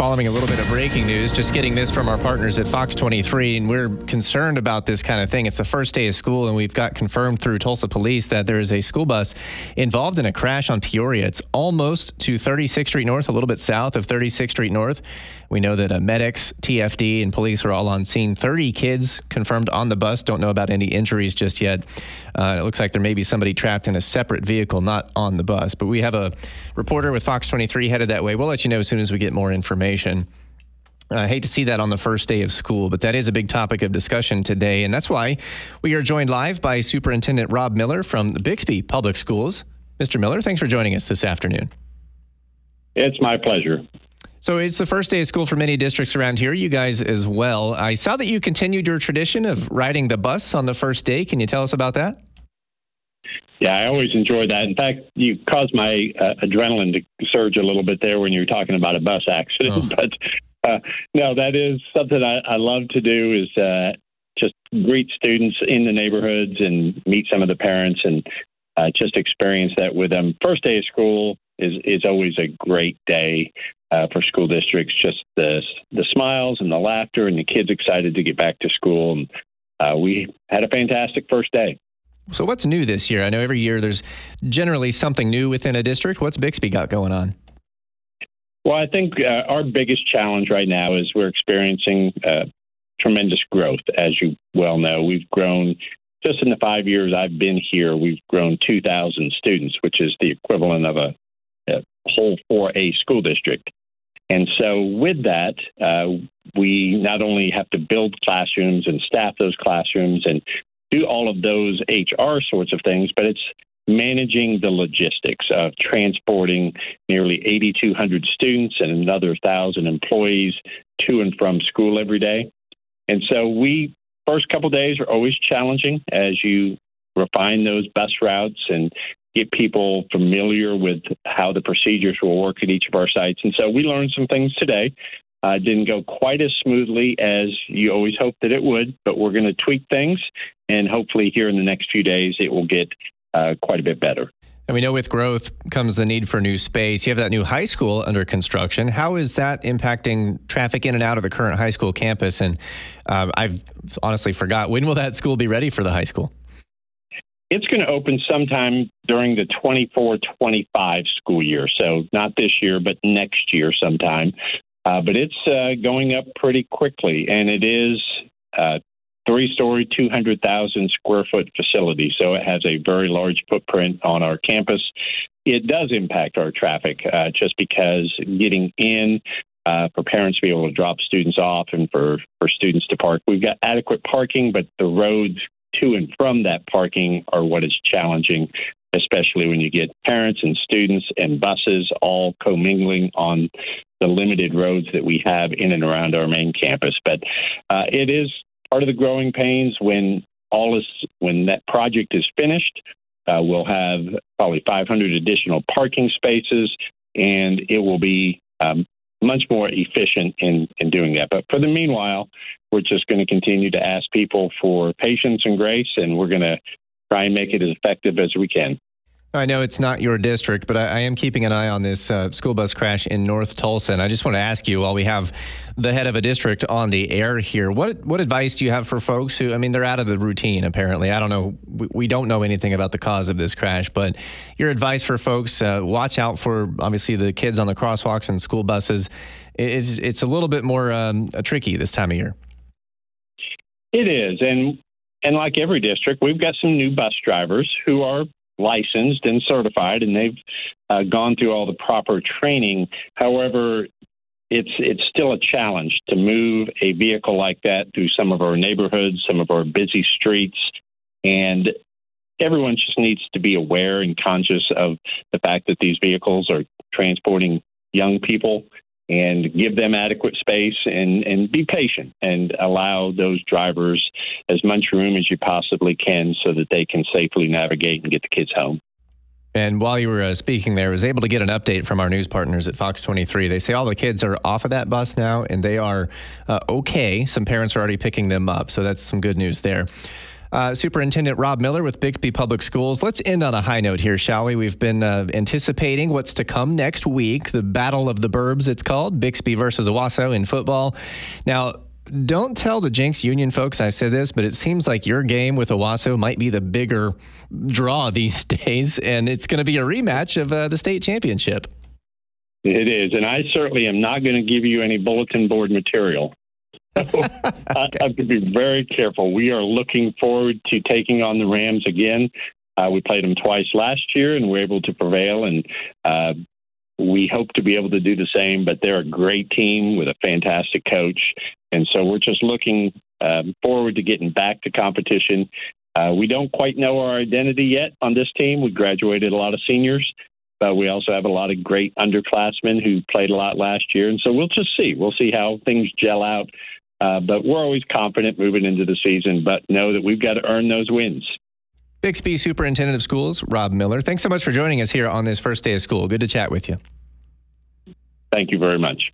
following a little bit of breaking news, just getting this from our partners at Fox 23, and we're concerned about this kind of thing. It's the first day of school, and we've got confirmed through Tulsa Police that there is a school bus involved in a crash on Peoria. It's almost to 36th Street North, a little bit south of 36th Street North. We know that uh, medics, TFD, and police are all on scene. 30 kids confirmed on the bus. Don't know about any injuries just yet. Uh, it looks like there may be somebody trapped in a separate vehicle, not on the bus. But we have a reporter with Fox 23 headed that way. We'll let you know as soon as we get more information. I hate to see that on the first day of school, but that is a big topic of discussion today. And that's why we are joined live by Superintendent Rob Miller from the Bixby Public Schools. Mr. Miller, thanks for joining us this afternoon. It's my pleasure. So it's the first day of school for many districts around here, you guys as well. I saw that you continued your tradition of riding the bus on the first day. Can you tell us about that? Yeah, I always enjoy that. In fact, you caused my uh, adrenaline to surge a little bit there when you were talking about a bus accident. Oh. But uh, no, that is something I, I love to do is uh, just greet students in the neighborhoods and meet some of the parents and uh, just experience that with them. First day of school is is always a great day uh, for school districts. Just the the smiles and the laughter and the kids excited to get back to school. And uh, we had a fantastic first day. So, what's new this year? I know every year there's generally something new within a district. What's Bixby got going on? Well, I think uh, our biggest challenge right now is we're experiencing uh, tremendous growth. As you well know, we've grown just in the five years I've been here, we've grown 2,000 students, which is the equivalent of a, a whole 4A school district. And so, with that, uh, we not only have to build classrooms and staff those classrooms and do all of those HR sorts of things, but it's managing the logistics of transporting nearly 8,200 students and another 1,000 employees to and from school every day. And so, we first couple days are always challenging as you refine those bus routes and get people familiar with how the procedures will work at each of our sites. And so we learned some things today. Uh, didn't go quite as smoothly as you always hope that it would, but we're going to tweak things, and hopefully, here in the next few days, it will get uh, quite a bit better. And we know with growth comes the need for new space. You have that new high school under construction. How is that impacting traffic in and out of the current high school campus? And uh, I've honestly forgot when will that school be ready for the high school? It's going to open sometime during the 24 25 school year. So, not this year, but next year sometime. Uh, but it's uh, going up pretty quickly, and it is uh, three story, 200,000 square foot facility. So, it has a very large footprint on our campus. It does impact our traffic uh, just because getting in, uh, for parents to be able to drop students off and for, for students to park. We've got adequate parking, but the roads to and from that parking are what is challenging, especially when you get parents and students and buses all commingling on the limited roads that we have in and around our main campus. But uh, it is part of the growing pains when all is when that project is finished. Uh, we'll have probably 500 additional parking spaces, and it will be um, much more efficient in, in doing that. But for the meanwhile, we're just going to continue to ask people for patience and grace, and we're going to try and make it as effective as we can. I know it's not your district, but I, I am keeping an eye on this uh, school bus crash in North Tulsa. And I just want to ask you, while we have the head of a district on the air here, what what advice do you have for folks who, I mean, they're out of the routine apparently. I don't know, we, we don't know anything about the cause of this crash, but your advice for folks: uh, watch out for obviously the kids on the crosswalks and school buses. It's it's a little bit more um, tricky this time of year. It is, and and like every district, we've got some new bus drivers who are licensed and certified, and they've uh, gone through all the proper training. However, it's it's still a challenge to move a vehicle like that through some of our neighborhoods, some of our busy streets, and everyone just needs to be aware and conscious of the fact that these vehicles are transporting young people and give them adequate space and, and be patient and allow those drivers as much room as you possibly can so that they can safely navigate and get the kids home. And while you were uh, speaking there, I was able to get an update from our news partners at Fox 23. They say all the kids are off of that bus now and they are uh, okay. Some parents are already picking them up. So that's some good news there. Uh, Superintendent Rob Miller with Bixby Public Schools. Let's end on a high note here, shall we? We've been uh, anticipating what's to come next week, the Battle of the Burbs, it's called, Bixby versus Owasso in football. Now, don't tell the Jenks Union folks I said this, but it seems like your game with Owasso might be the bigger draw these days, and it's going to be a rematch of uh, the state championship. It is, and I certainly am not going to give you any bulletin board material. Okay. I, I have to be very careful. We are looking forward to taking on the Rams again. Uh, we played them twice last year, and we are able to prevail. And uh, we hope to be able to do the same. But they're a great team with a fantastic coach, and so we're just looking um, forward to getting back to competition. Uh, we don't quite know our identity yet on this team. We graduated a lot of seniors, but we also have a lot of great underclassmen who played a lot last year. And so we'll just see. We'll see how things gel out. Uh, but we're always confident moving into the season, but know that we've got to earn those wins. Bixby Superintendent of Schools, Rob Miller. Thanks so much for joining us here on this first day of school. Good to chat with you. Thank you very much.